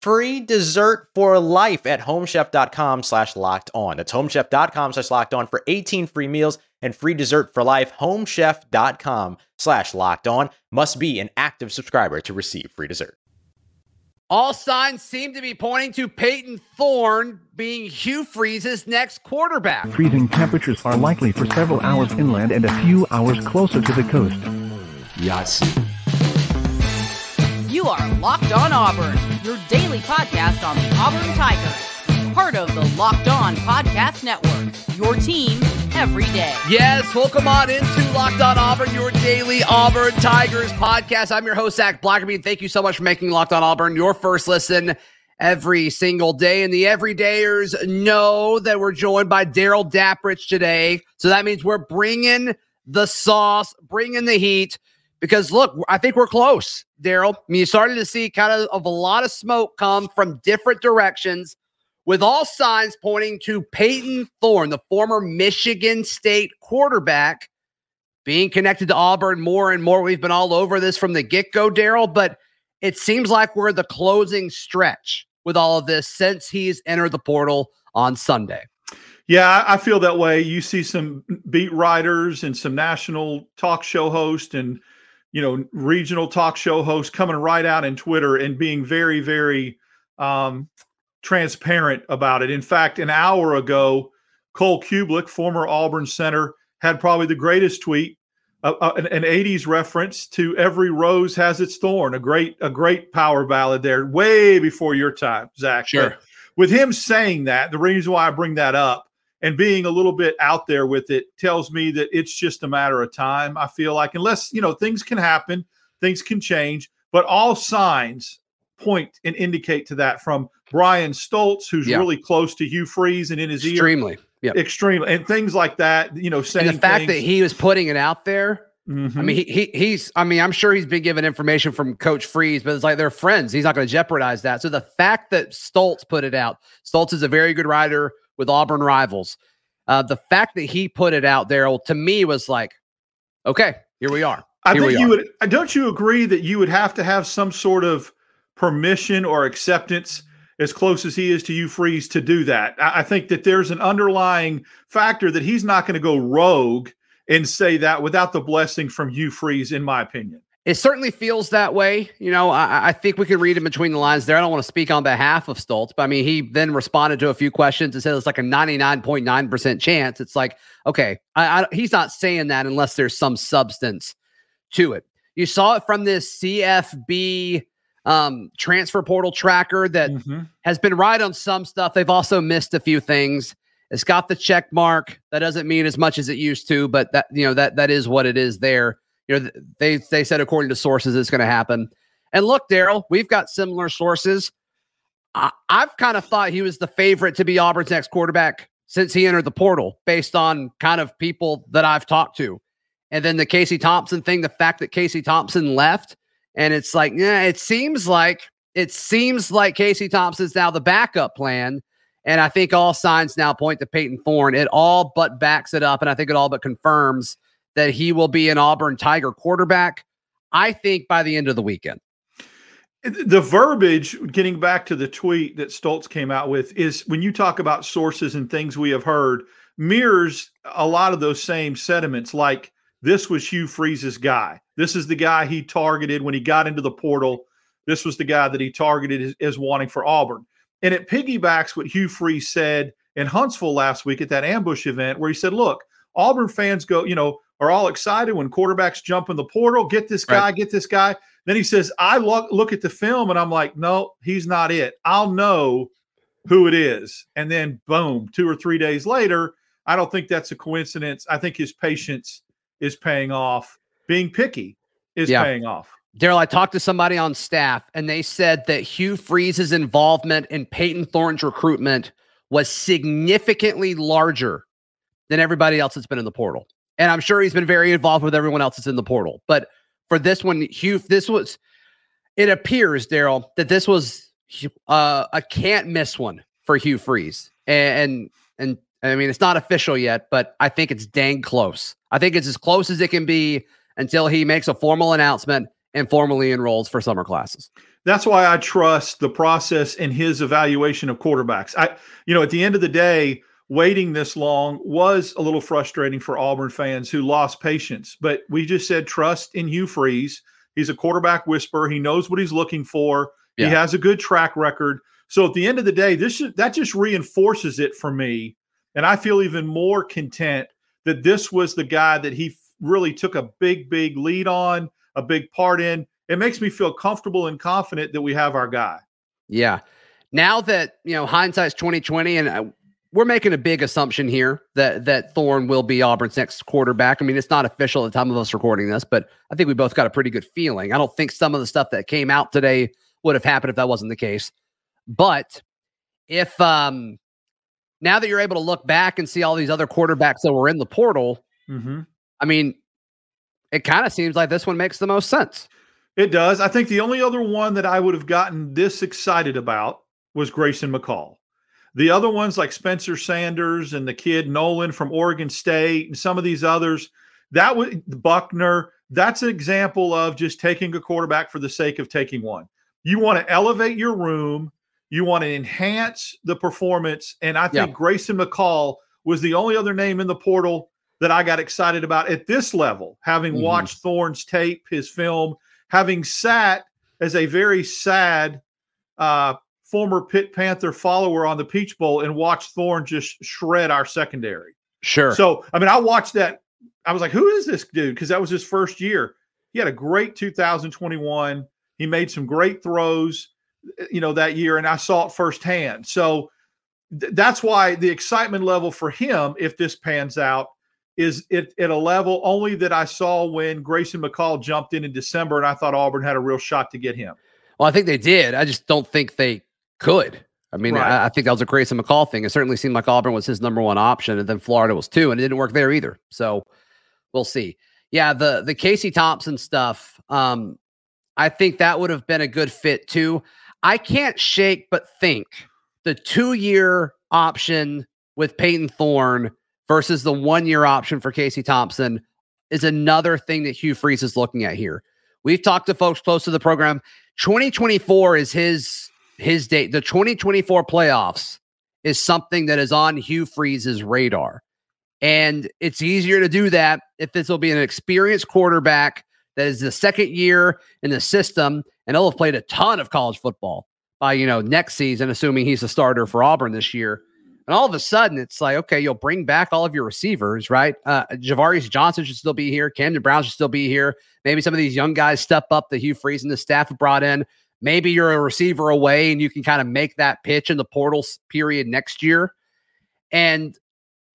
free dessert for life at homechef.com slash locked on. That's homechef.com slash locked on for 18 free meals and free dessert for life. Homechef.com slash locked on must be an active subscriber to receive free dessert. All signs seem to be pointing to Payton Thorne being Hugh Freeze's next quarterback. Freezing temperatures are likely for several hours inland and a few hours closer to the coast. Yes. You are Locked On Auburn, your daily podcast on the Auburn Tigers. Part of the Locked On Podcast Network, your team every day. Yes, welcome on into Locked On Auburn, your daily Auburn Tigers podcast. I'm your host, Zac Blackerby, thank you so much for making Locked On Auburn your first listen every single day. And the everydayers know that we're joined by Darrell Dapprich today. So that means we're bringing the sauce, bringing the heat. Because look, I think we're close, Darrell. I mean, you started to see kind of, of a lot of smoke come from different directions, with all signs pointing to Payton Thorne, the former Michigan State quarterback, being connected to Auburn more and more. We've been all over this from the get go, Darrell, but it seems like we're the closing stretch with all of this since he's entered the portal on Sunday. Yeah, I feel that way. You see some beat writers and some national talk show hosts and you know regional talk show host coming right out in Twitter and being very, very um, transparent about it. In fact, an hour ago, Cole Cubelic, former Auburn center, had probably the greatest tweet, uh, uh, an, an, 80s reference to "Every Rose Has Its Thorn," a great a great power ballad there, way before your time, Zac. Sure. But with him saying that, the reason why I bring that up and being a little bit out there with it tells me that it's just a matter of time. I feel like unless you know things can happen, things can change, but all signs point and indicate to that from Brian Stoltz, who's Yeah. really close to Hugh Freeze and in his ear, Extremely. Yeah. extremely, and things like that. You know, saying And the fact that he was putting it out there Mhm. I mean, he, he he's. I mean, I'm sure he's been given information from Coach Freeze, but it's like they're friends. He's not going to jeopardize that. So the fact that Stoltz put it out, Stoltz is a very good writer with Auburn rivals. Uh, the fact that he put it out there to me was like, okay, here we are. I Here think you are. would. uh, Don't you agree that you would have to have some sort of permission or acceptance, as close as he is to Hugh Freeze, to do that? I, I think that there's an underlying factor that he's not going to go rogue and say that without the blessing from Hugh Freeze. In my opinion, It certainly feels that way. You know, I, I think we can read in between the lines there. I don't want to speak on behalf of Stoltz, but I mean, he then responded to a few questions and said it's like a 99.9% chance. It's like, okay, I, I, he's not saying that unless there's some substance to it. You saw it from this CFB um, transfer portal tracker that Mhm. has been right on some stuff. They've also missed a few things. It's got the check mark. That doesn't mean as much as it used to, but that you know that that is what it is there. You know, they they said according to sources it's going to happen. And look, Darrell, we've got similar sources. I, I've kind of thought he was the favorite to be Auburn's next quarterback since he entered the portal, based on kind of people that I've talked to. And then the Casey Thompson thing, the fact that Casey Thompson left, and it's like, yeah, it seems like it seems like Casey Thompson's now the backup plan. And I think all signs now point to Payton Thorne. It all but backs it up. And I think it all but confirms that he will be an Auburn Tiger quarterback, I think, by the end of the weekend. The verbiage, getting back to the tweet that Stoltz came out with, is when you talk about sources and things we have heard, mirrors a lot of those same sentiments. Like this was Hugh Freeze's guy. This is the guy he targeted when he got into the portal. This was the guy that he targeted as, as wanting for Auburn. And it piggybacks what Hugh Freeze said in Huntsville last week at that ambush event, where he said, Look, Auburn fans go, you know, are all excited when quarterbacks jump in the portal, get this guy, right. get this guy. Then he says, I look, look at the film and I'm like, no, he's not it. I'll know who it is. And then boom, two or three days later, I don't think that's a coincidence. I think his patience is paying off. Being picky is yeah. paying off. Darrell, I talked to somebody on staff and they said that Hugh Freeze's involvement in Payton Thorne's recruitment was significantly larger than everybody else that's been in the portal. And I'm sure he's been very involved with everyone else that's in the portal. But for this one, Hugh, this was, it appears, Darrell, that this was uh, a can't miss one for Hugh Freeze. And, and, and I mean, it's not official yet, but I think it's dang close. I think it's as close as it can be until he makes a formal announcement and formally enrolls for summer classes. That's why I trust the process in his evaluation of quarterbacks. I, you know, at the end of the day, waiting this long was a little frustrating for Auburn fans who lost patience. But we just said trust in Hugh Freeze. He's a quarterback whisperer. He knows what he's looking for. Yeah. He has a good track record. So at the end of the day, this that just reinforces it for me, and I feel even more content that this was the guy that he really took a big, big lead on a big part in. It makes me feel comfortable and confident that we have our guy. Yeah. Now that you know hindsight's twenty twenty, and uh, we're making a big assumption here that that Thorne will be Auburn's next quarterback. I mean, it's not official at the time of us recording this, but I think we both got a pretty good feeling. I don't think some of the stuff that came out today would have happened if that wasn't the case. But if um now that you're able to look back and see all these other quarterbacks that were in the portal, mm-hmm. I mean, it kind of seems like this one makes the most sense. It does. I think the only other one that I would have gotten this excited about was Grayson McCall. The other ones like Spencer Sanders and the kid Nolan from Oregon State and some of these others, that would Buckner. that's an example of just taking a quarterback for the sake of taking one. You want to elevate your room, you want to enhance the performance. And I think yeah. Grayson McCall was the only other name in the portal that I got excited about at this level, having mm-hmm. watched Thorne's tape, his film, having sat as a very sad uh, former Pitt Panther follower on the Peach Bowl and watched Thorne just shred our secondary. Sure. So, I mean, I watched that. I was like, who is this dude? Because that was his first year. He had a great 2021. He made some great throws, eh, you know, that year, and I saw it firsthand. So th- that's why the excitement level for him, if this pans out, is it at a level only that I saw when Grayson McCall jumped in in December, and I thought Auburn had a real shot to get him. Well, I think they did. I just don't think they could. I mean, right. I, I, think that was a Grayson McCall thing. It certainly seemed like Auburn was his number one option, and then Florida was two, and it didn't work there either. So we'll see. Yeah, the the Casey Thompson stuff. Um, I think that would have been a good fit too. I can't shake but think the two year option with Payton Thorne versus the one year option for Casey Thompson is another thing that Hugh Freeze is looking at here. We've talked to folks close to the program. 2024 is his his date. The 2024 playoffs is something that is on Hugh Freeze's radar. And it's easier to do that if this will be an experienced quarterback that is the second year in the system and he'll have played a ton of college football by you know next season, assuming he's a starter for Auburn this year. And all of a sudden, it's like, okay, you'll bring back all of your receivers, right? Uh, Ja'Varrius Johnson should still be here. Camden Brown should still be here. Maybe some of these young guys step up that Hugh Freeze and the staff have brought in. Maybe you're a receiver away and you can kind of make that pitch in the portal period next year. And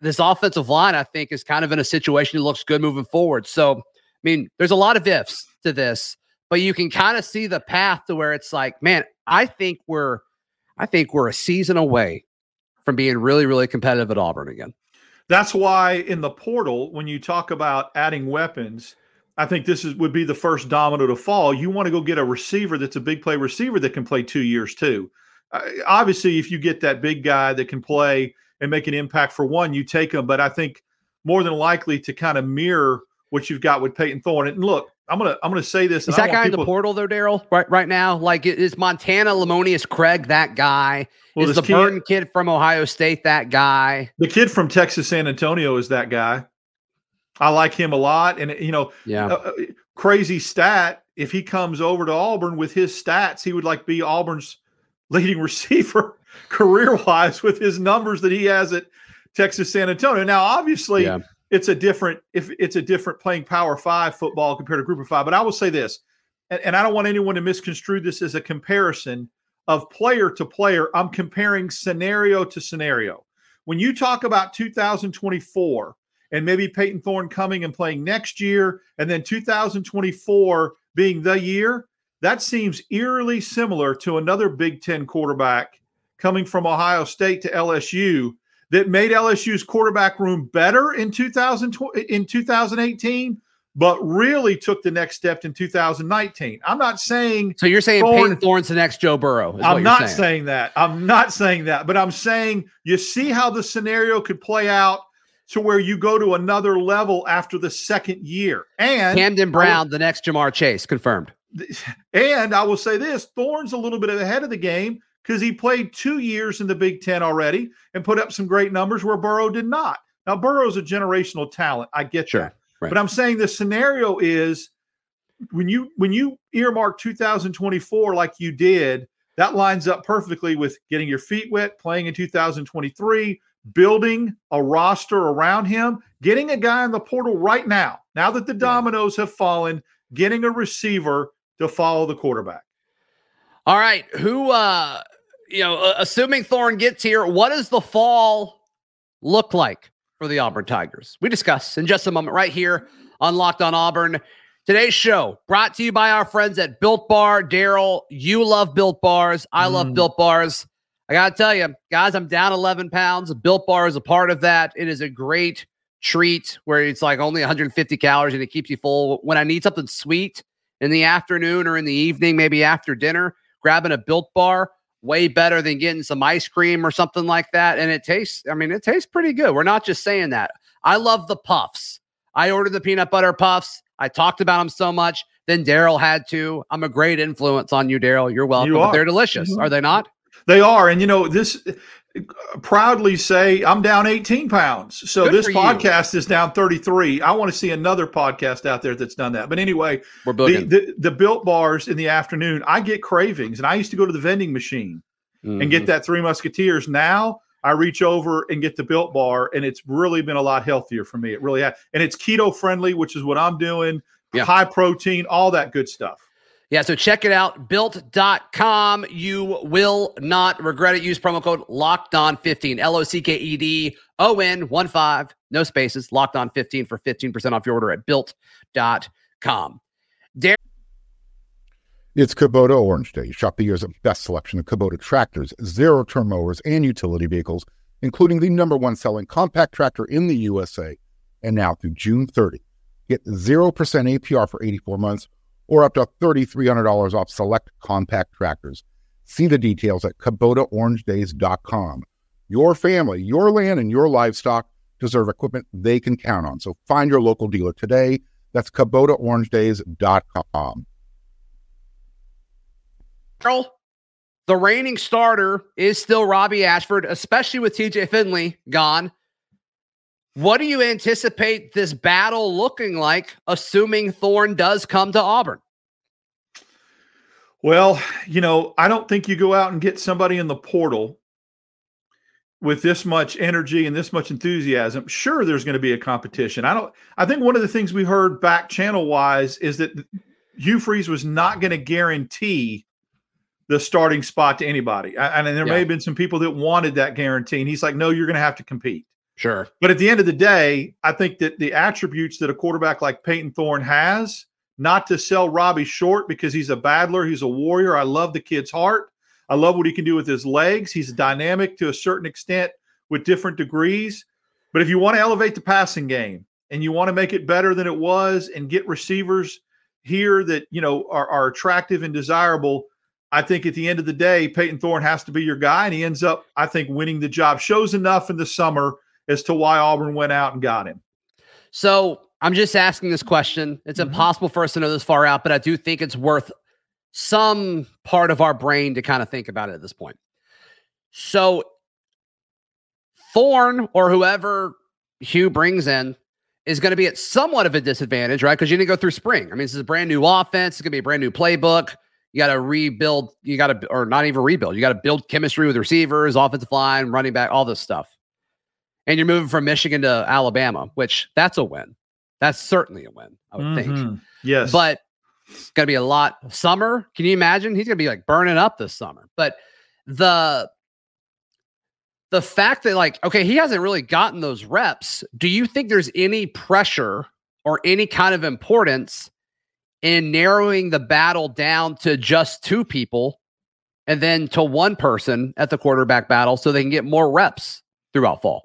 this offensive line, I think, is kind of in a situation that looks good moving forward. So, I mean, there's a lot of ifs to this, but you can kind of see the path to where it's like, man, I think we're, I think we're a season away from being really, really competitive at Auburn again. That's why in the portal, when you talk about adding weapons, I think this is would be the first domino to fall. You want to go get a receiver that's a big play receiver that can play two years too. uh, obviously, if you get that big guy that can play and make an impact for one, you take him. But I think more than likely to kind of mirror what you've got with Payton Thorne. And look, I'm gonna I'm gonna say this. Is that guy people... in the portal though, Darrell? Right right now, like is Montana Lemonious Craig that guy? Well, is the kid, Burton kid from Ohio State that guy? The kid from Texas San Antonio is that guy. I like him a lot, and you know, yeah, uh, crazy stat. If he comes over to Auburn with his stats, he would like be Auburn's leading receiver career wise with his numbers that he has at Texas San Antonio. Now, obviously, yeah. it's a different if it's a different playing Power Five football compared to Group of Five. But I will say this, and, and I don't want anyone to misconstrue this as a comparison of player to player. I'm comparing scenario to scenario. When you talk about 2024 and maybe Payton Thorne coming and playing next year, and then 2024 being the year, that seems eerily similar to another Big Ten quarterback coming from Ohio State to LSU that made LSU's quarterback room better in 2000 in 2018 but really took the next step in 2019. I'm not saying So you're saying Thorne, Payton Thorne's the next Joe Burrow. I'm not saying. saying. that. I'm not saying that, but I'm saying you see how the scenario could play out to where you go to another level after the second year. And Camden Brown, the next Ja'Marr Chase, confirmed. And I will say this Thorne's a little bit ahead of the game because he played two years in the Big Ten already and put up some great numbers where Burrow did not. Now, Burrow's a generational talent. I get sure, that. Right. But I'm saying the scenario is when you when you earmark 2024 like you did, that lines up perfectly with getting your feet wet, playing in 2023, building a roster around him, getting a guy in the portal right now. Now that the dominoes have fallen, getting a receiver to follow the quarterback. All right, who uh you know, assuming Thorne gets here, what does the fall look like for the Auburn Tigers? We discuss in just a moment right here on Locked on Auburn. Today's show brought to you by our friends at Built Bar. Darrell, you love Built Bars. I love mm. Built Bars. I got to tell you, guys, I'm down 11 pounds. Built Bar is a part of that. It is a great treat where it's like only 150 calories and it keeps you full. When I need something sweet in the afternoon or in the evening, maybe after dinner, grabbing a Built Bar, way better than getting some ice cream or something like that. And it tastes, I mean, it tastes pretty good. We're not just saying that. I love the puffs. I ordered the peanut butter puffs. I talked about them so much. Then Darrell had to. I'm a great influence on you, Darrell. You're welcome. You They're delicious, mm-hmm. are they not? They are. And you know, this proudly say I'm down 18 pounds. So Good this podcast you. is down 33. I want to see another podcast out there that's done that. But anyway, we're the, the, the built bars in the afternoon, I get cravings. And I used to go to the vending machine mm-hmm. and get mm-hmm. that three musketeers. Now I reach over and get the built bar, and it's really been a lot healthier for me. It really has. And it's keto friendly, which is what I'm doing. Yeah. High protein, all that good stuff. Yeah, so check it out, built.com. You will not regret it. Use promo code locked on 15, L O C K E D O N 1 5, no spaces, locked on 15 for 15% off your order at built.com. Dar- it's Kubota Orange Day. Shop the year's best selection of Kubota tractors, zero turn mowers, and utility vehicles, including the number one selling compact tractor in the USA. And now through June 30, get 0% APR for 84 months or up to $3,300 off select compact tractors. See the details at KubotaOrangeDays.com. Your family, your land, and your livestock deserve equipment they can count on. So find your local dealer today. That's KubotaOrangeDays.com. Earl, the reigning starter is still Robby Ashford, especially with TJ Finley gone. What do you anticipate this battle looking like, assuming Thorne does come to Auburn? Well, you know, I don't think you go out and get somebody in the portal with this much energy and this much enthusiasm. Sure, there's going to be a competition. I don't. I think one of the things we heard back channel wise is that Hugh Freeze was not going to guarantee the starting spot to anybody. And there yeah. may have been some people that wanted that guarantee, and he's like, "No, you're going to have to compete." Sure. But at the end of the day, I think that the attributes that a quarterback like Payton Thorne has, not to sell Robby short because he's a battler, he's a warrior. I love the kid's heart. I love what he can do with his legs. He's dynamic to a certain extent with different degrees. But if you want to elevate the passing game and you want to make it better than it was and get receivers here that, you know, are, are attractive and desirable, I think at the end of the day, Payton Thorne has to be your guy, and he ends up, I think, winning the job. Shows enough in the summer as to why Auburn went out and got him. So I'm just asking this question. It's mm-hmm. impossible for us to know this far out, but I do think it's worth some part of our brain to kind of think about it at this point. So Thorne or whoever Hugh brings in is going to be at somewhat of a disadvantage, right? Because you didn't go through spring. I mean, this is a brand new offense. It's going to be a brand new playbook. You got to rebuild. You got to, or not even rebuild. You got to build chemistry with receivers, offensive line, running back, all this stuff. And you're moving from Michigan to Alabama, which that's a win. That's certainly a win, I would mm-hmm. think. Yes. But it's going to be a lot. Summer, can you imagine? He's going to be like burning up this summer. But the the fact that like okay he hasn't really gotten those reps do you think there's any pressure or any kind of importance in narrowing the battle down to just two people and then to one person at the quarterback battle so they can get more reps throughout fall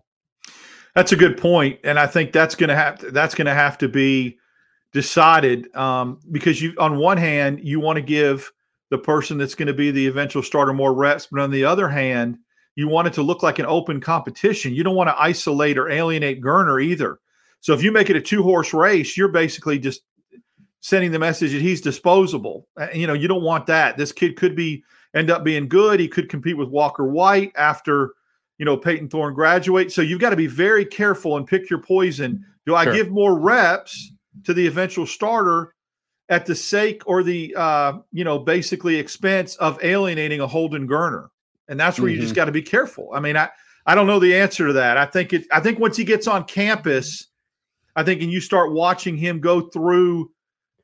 that's a good point and i think that's going to have to, that's going to have to be decided um, because you on one hand you want to give the person that's going to be the eventual starter more reps but on the other hand you want it to look like an open competition. You don't want to isolate or alienate Geriner either. So if you make it a two horse race, you're basically just sending the message that he's disposable. Uh, you know, you don't want that. This kid could be end up being good. He could compete with Walker White after you know Payton Thorne graduates. So you've got to be very careful and pick your poison. Do I give more reps to the eventual starter at the sake or the uh, you know basically expense of alienating a Holden Geriner? and that's where mm-hmm. you just mm-hmm. got to be careful. I mean, I I don't know the answer to that. I think it. I think once he gets on campus, I think and you start watching him go through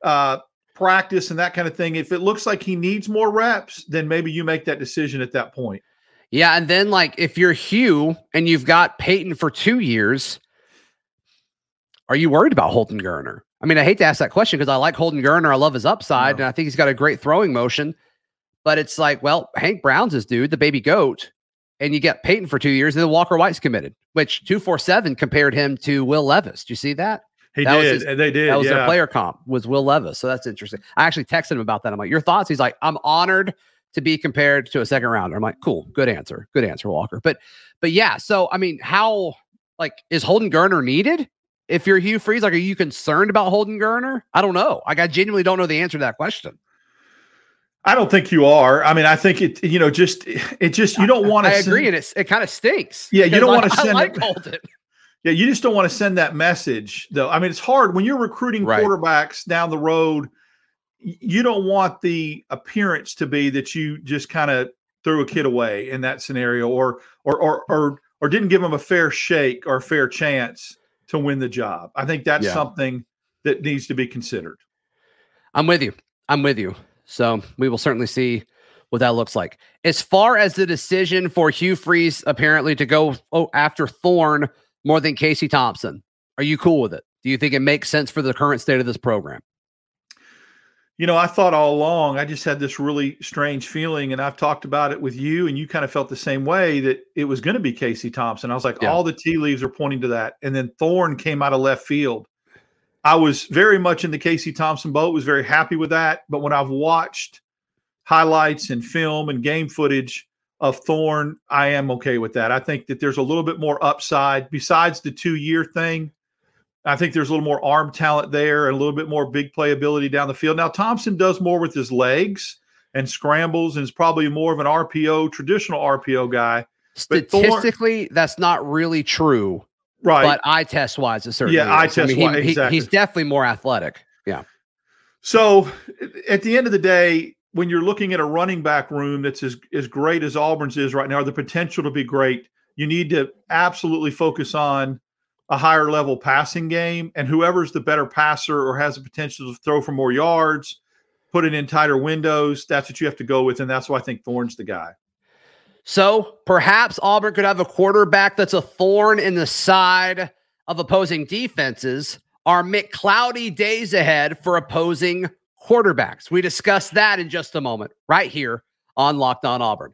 uh, practice and that kind of thing. If it looks like he needs more reps, then maybe you make that decision at that point. Yeah, and then like if you're Hugh and you've got Payton for two years, are you worried about Holden Geriner? I mean, I hate to ask that question because I like Holden Geriner. I love his upside, no. and I think he's got a great throwing motion. But it's like, well, Hank Brown's his dude, the baby goat, and you get Payton for two years, and then Walker White's committed, which 247 compared him to Will Levis. Do you see that? He that did. His, uh, they did. That was yeah. their player comp was Will Levis. So that's interesting. I actually texted him about that. I'm like, your thoughts? He's like, I'm honored to be compared to a second rounder. I'm like, cool, good answer, good answer, Walker. But, but yeah. So I mean, how like is Holden Geriner needed? If you're Hugh Freeze, like, are you concerned about Holden Geriner? I don't know. Like, I genuinely don't know the answer to that question. I don't think you are. I mean, I think it. You know, just it just you don't want to. I agree, send, and it's it kind of stinks. Yeah, you don't want to send. I like Holden. Yeah, you just don't want to send that message, though. I mean, it's hard when you're recruiting right. quarterbacks down the road. You don't want the appearance to be that you just kind of threw a kid away in that scenario, or or or or or didn't give them a fair shake or a fair chance to win the job. I think that's yeah. something that needs to be considered. I'm with you. I'm with you. So we will certainly see what that looks like. As far as the decision for Hugh Freeze apparently to go oh, after Thorne more than Casey Thompson, are you cool with it? Do you think it makes sense for the current state of this program? You know, I thought all along, I just had this really strange feeling, and I've talked about it with you, and you kind of felt the same way that it was going to be Casey Thompson. I was like, yeah. all the tea leaves are pointing to that. And then Thorne came out of left field. I was very much in the Casey Thompson boat, was very happy with that. But when I've watched highlights and film and game footage of Thorne, I am okay with that. I think that there's a little bit more upside besides the two year thing. I think there's a little more arm talent there and a little bit more big playability down the field. Now, Thompson does more with his legs and scrambles and is probably more of an RPO, traditional RPO guy. Statistically, that's not really true Right. But eye test wise, it certainly yeah, eye test wise, exactly. he's definitely more athletic. Yeah. So at the end of the day, when you're looking at a running back room that's as, as great as Auburn's is right now, or the potential to be great, you need to absolutely focus on a higher level passing game. And whoever's the better passer or has the potential to throw for more yards, put it in tighter windows, that's what you have to go with. And that's why I think Thorne's the guy. So perhaps Auburn could have a quarterback that's a thorn in the side of opposing defenses. Are McCloudy days ahead for opposing quarterbacks? We discuss that in just a moment, right here on Locked On Auburn.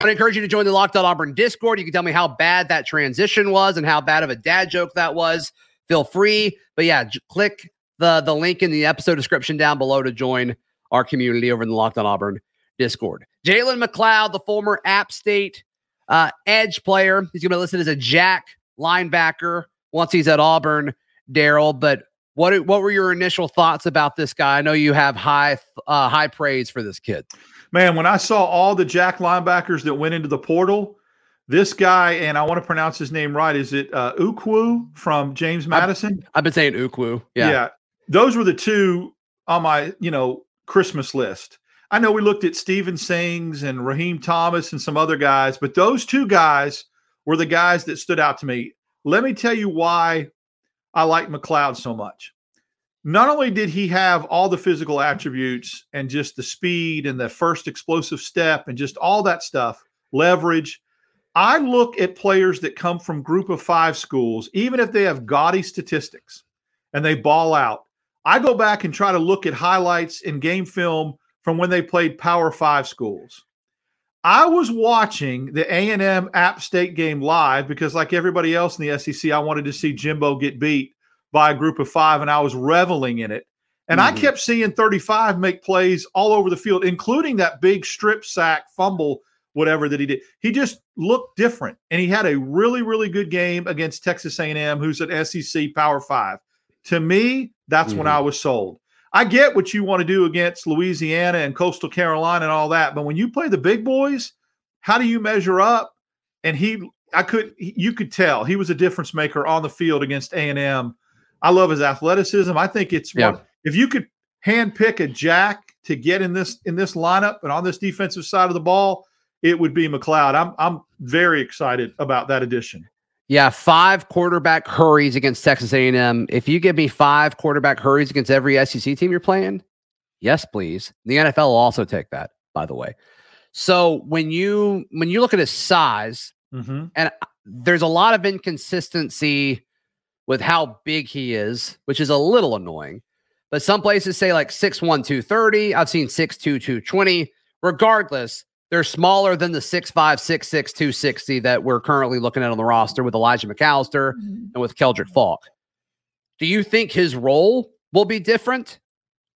I encourage you to join the Locked On Auburn Discord. You can tell me how bad that transition was and how bad of a dad joke that was. Feel free. But yeah, j- click the, the link in the episode description down below to join our community over in the Locked On Auburn Discord. Jalen McLeod, the former App State uh, edge player, he's going to be listed as a jack linebacker once he's at Auburn, Darrell. But what what were your initial thoughts about this guy? I know you have high uh, high praise for this kid. Man, when I saw all the Jack linebackers that went into the portal, this guy, and I want to pronounce his name right, is it uh, Ukwu from James Madison? I've, I've been saying Ukwu. Yeah. yeah. Those were the two on my, you know, Christmas list. I know we looked at Steven Sings and Raheem Thomas and some other guys, but those two guys were the guys that stood out to me. Let me tell you why I like McLeod so much not only did he have all the physical attributes and just the speed and the first explosive step and just all that stuff, leverage. I look at players that come from group of five schools, even if they have gaudy statistics and they ball out. I go back and try to look at highlights in game film from when they played Power Five schools. I was watching the A&M App State game live because, like everybody else in the SEC, I wanted to see Jimbo get beat by a group of five, and I was reveling in it. And mm-hmm. I kept seeing 35 make plays all over the field, including that big strip sack fumble, whatever that he did. He just looked different, and he had a really, really good game against Texas A&M, who's an SEC Power Five. To me, that's mm-hmm. when I was sold. I get what you want to do against Louisiana and Coastal Carolina and all that, but when you play the big boys, how do you measure up? And he, I could, you could tell he was a difference maker on the field against A&M I love his athleticism. I think it's yeah. one, if you could hand pick a jack to get in this in this lineup and on this defensive side of the ball, it would be McLeod. I'm I'm very excited about that addition. Yeah, five quarterback hurries against Texas A&M. If you give me five quarterback hurries against every SEC team you're playing, yes, please. The NFL will also take that, by the way. So when you when you look at his size, mm-hmm. and there's a lot of inconsistency with how big he is, which is a little annoying. But some places say like 6'1, 230. I've seen 6'2, 220. Regardless, they're smaller than the 6'5, 6'6, 260 that we're currently looking at on the roster with Elijah McAllister mm-hmm. and with Keldric Faulk. Do you think his role will be different?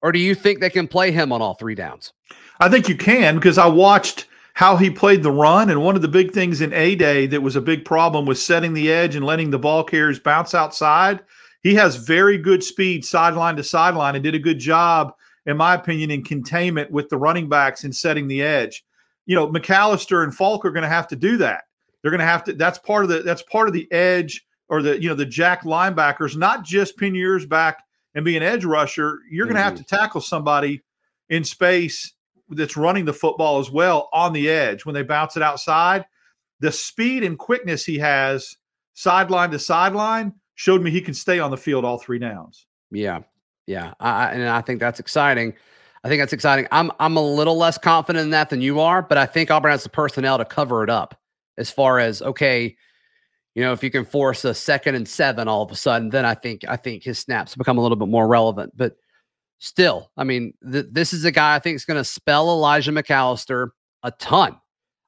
Or do you think they can play him on all three downs? I think you can because I watched how he played the run. And one of the big things in A Day that was a big problem was setting the edge and letting the ball carriers bounce outside. He has very good speed sideline to sideline and did a good job, in my opinion, in containment with the running backs and setting the edge. You know, McAllister and Faulk are going to have to do that. They're going to have to. That's part of the. That's part of the edge or the you know the jack linebackers, not just pin your ears back and be an edge rusher. You're going to have mm-hmm. to tackle somebody in space that's running the football as well on the edge when they bounce it outside. The speed and quickness he has sideline to sideline showed me he can stay on the field all three downs. Yeah. Yeah. I, and I think that's exciting. I think that's exciting. I'm I'm a little less confident in that than you are, but I think Auburn has the personnel to cover it up as far as okay, you know, if you can force a second and seven all of a sudden, then I think I think his snaps become a little bit more relevant. But still, I mean, th- this is a guy I think is going to spell Elijah McAllister a ton,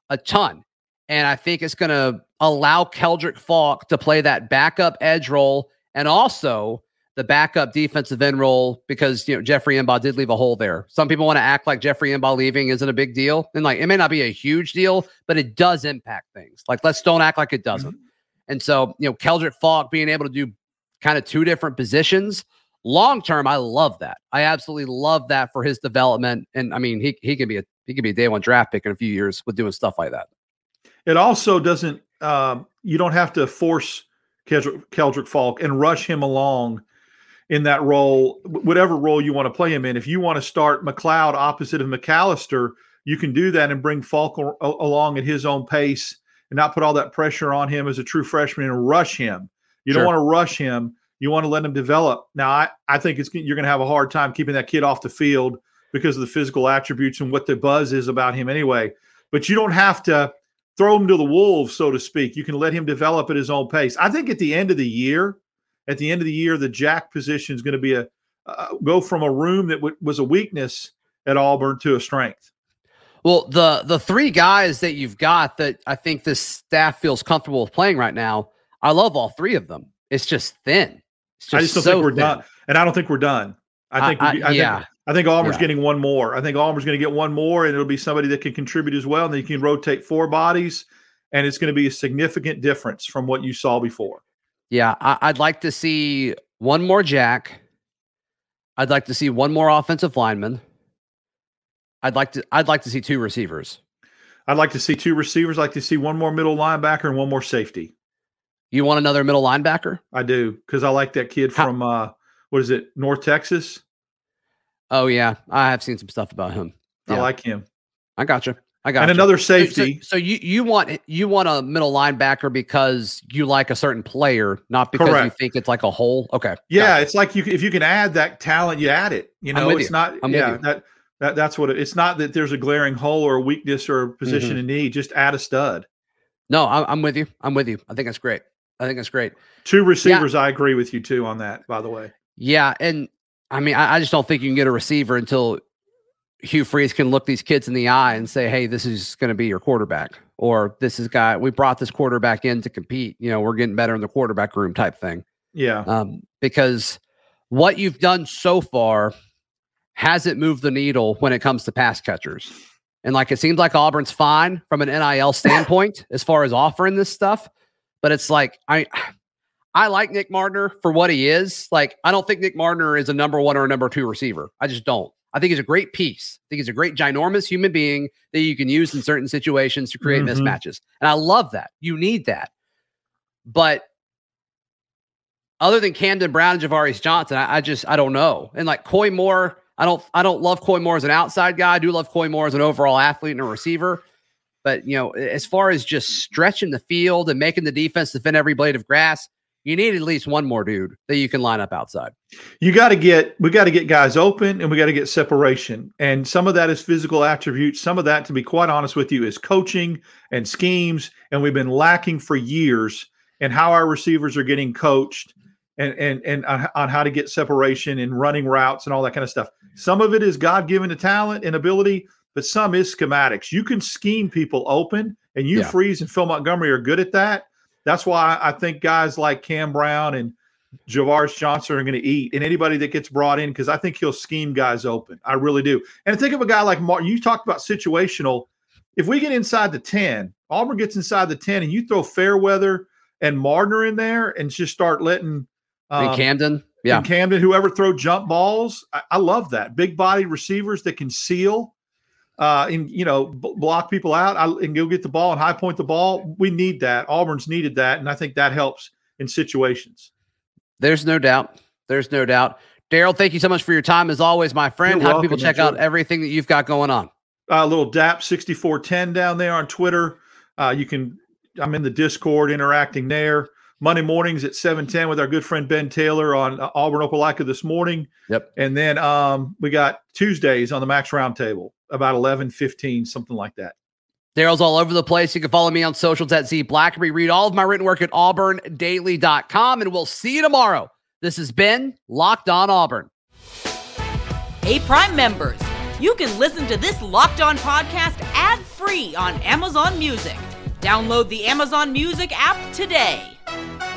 a ton. And I think it's going to allow Keldric Faulk to play that backup edge role and also the backup defensive end role because you know Jeffrey M'ba did leave a hole there. Some people want to act like Jeffrey M'ba leaving isn't a big deal, and like it may not be a huge deal, but it does impact things. Like let's don't act like it doesn't. Mm-hmm. And so you know Keldrick Falk being able to do kind of two different positions long term, I love that. I absolutely love that for his development. And I mean, he he can be a he can be a day one draft pick in a few years with doing stuff like that. It also doesn't. Um, you don't have to force Keldrick, Keldric Faulk and rush him along in that role, whatever role you want to play him in. If you want to start McLeod opposite of McAllister, you can do that and bring Faulk along at his own pace and not put all that pressure on him as a true freshman and rush him. You sure. don't want to rush him You want to let him develop. Now, I, I think it's you're going to have a hard time keeping that kid off the field because of the physical attributes and what the buzz is about him anyway. But you don't have to throw him to the wolves, so to speak. You can let him develop at his own pace. I think at the end of the year, at the end of the year, the jack position is going to be a uh, go from a room that w- was a weakness at Auburn to a strength. Well, the the three guys that you've got that I think this staff feels comfortable with playing right now, I love all three of them. It's just thin. I just don't so think we're thin. done, and I don't think we're done. I think I- I- I, yeah. think I think Auburn's Yeah. getting one more. I think Auburn's going to get one more, and it'll be somebody that can contribute as well. And then you can rotate four bodies, and it's going to be a significant difference from what you saw before. Yeah, I, I'd like to see one more Jack. I'd like to see one more offensive lineman. I'd like to. I'd like to see two receivers. I'd like to see two receivers. I'd like to see one more middle linebacker and one more safety. You want another middle linebacker? I do because I like that kid How- from uh, what is it, North Texas? Oh yeah, I have seen some stuff about him. I like him. I got you. I got And you. another So- so- safety. So, you you want you want a middle linebacker because you like a certain player, not because you think it's like a whole. Okay. Yeah, gotcha. it's like you if you can add that talent, you add it. You know, it's you. not I'm yeah, that that that's what it, it's not that there's a glaring hole or a weakness or a position Mm-hmm. in need. Just add a stud. No, I'm, I'm with you. I'm with you. I think that's great. I think that's great. Two receivers, I agree with you too on that, by the way. Yeah, and I mean, I, I just don't think you can get a receiver until Hugh Freeze can look these kids in the eye and say, "Hey, this is going to be your quarterback," or "This is guy we brought this quarterback in to compete. You know, we're getting better in the quarterback room," type thing. Yeah. Um, because what you've done so far hasn't moved the needle when it comes to pass catchers. And like it seems like Auburn's fine from an NIL standpoint as far as offering this stuff, but it's like I I like Nick Mardner for what he is. Like I don't think Nick Mardner is a number 1 or a number 2 receiver. I just don't. I think he's a great piece. I think he's a great ginormous human being that you can use in certain situations to create Mhm. mismatches. And I love that. You need that. But other than Camden Brown and Ja'Varrius Johnson, I, I just I don't know. And like Coy Moore, I don't I don't love Coy Moore as an outside guy. I do love Coy Moore as an overall athlete and a receiver. But you know, as far as just stretching the field and making the defense defend every blade of grass, you need at least one more dude that you can line up outside. You got to get we got to get guys open and we got to get separation. And some of that is physical attributes. Some of that, to be quite honest with you, is coaching and schemes. And we've been lacking for years in how our receivers are getting coached and and and on, on how to get separation and running routes and all that kind of stuff. Some of it is God given to talent and ability, but some is schematics. You can scheme people open, and you Yeah. Freeze and Phil Montgomery are good at that. That's why I think guys like Cam Brown and Ja'Varrius Johnson are going to eat, and anybody that gets brought in because I think he'll scheme guys open. I really do. And think of a guy like Martin. You talked about situational. If we get inside the ten, Auburn gets inside the ten, and you throw Fairweather and Mardner in there, and just start letting And um, Camden, yeah. and Camden, whoever throw jump balls, I, I love that. Big body receivers that can seal uh, and you know b- block people out I, and go get the ball and high point the ball. We need that. Auburn's needed that, and I think that helps in situations. There's no doubt. There's no doubt. Darrell, thank you so much for your time as always, my friend. You're How people check out everything that you've got going on? uh, little DAP sixty four ten down there on Twitter. Uh, you can. I'm in the Discord interacting there. Monday mornings at seven ten with our good friend Ben Taylor on uh, Auburn Opelika this morning. Yep. And then um, we got Tuesdays on the Max Roundtable about eleven fifteen, something like that. Darrell's all over the place. You can follow me on socials at Z Blackerby. Read all of my written work at auburndaily.com, and we'll see you tomorrow. This has been Locked On Auburn. Hey, Prime members, you can listen to this Locked On podcast ad free on Amazon Music. Download the Amazon Music app today. Thank you.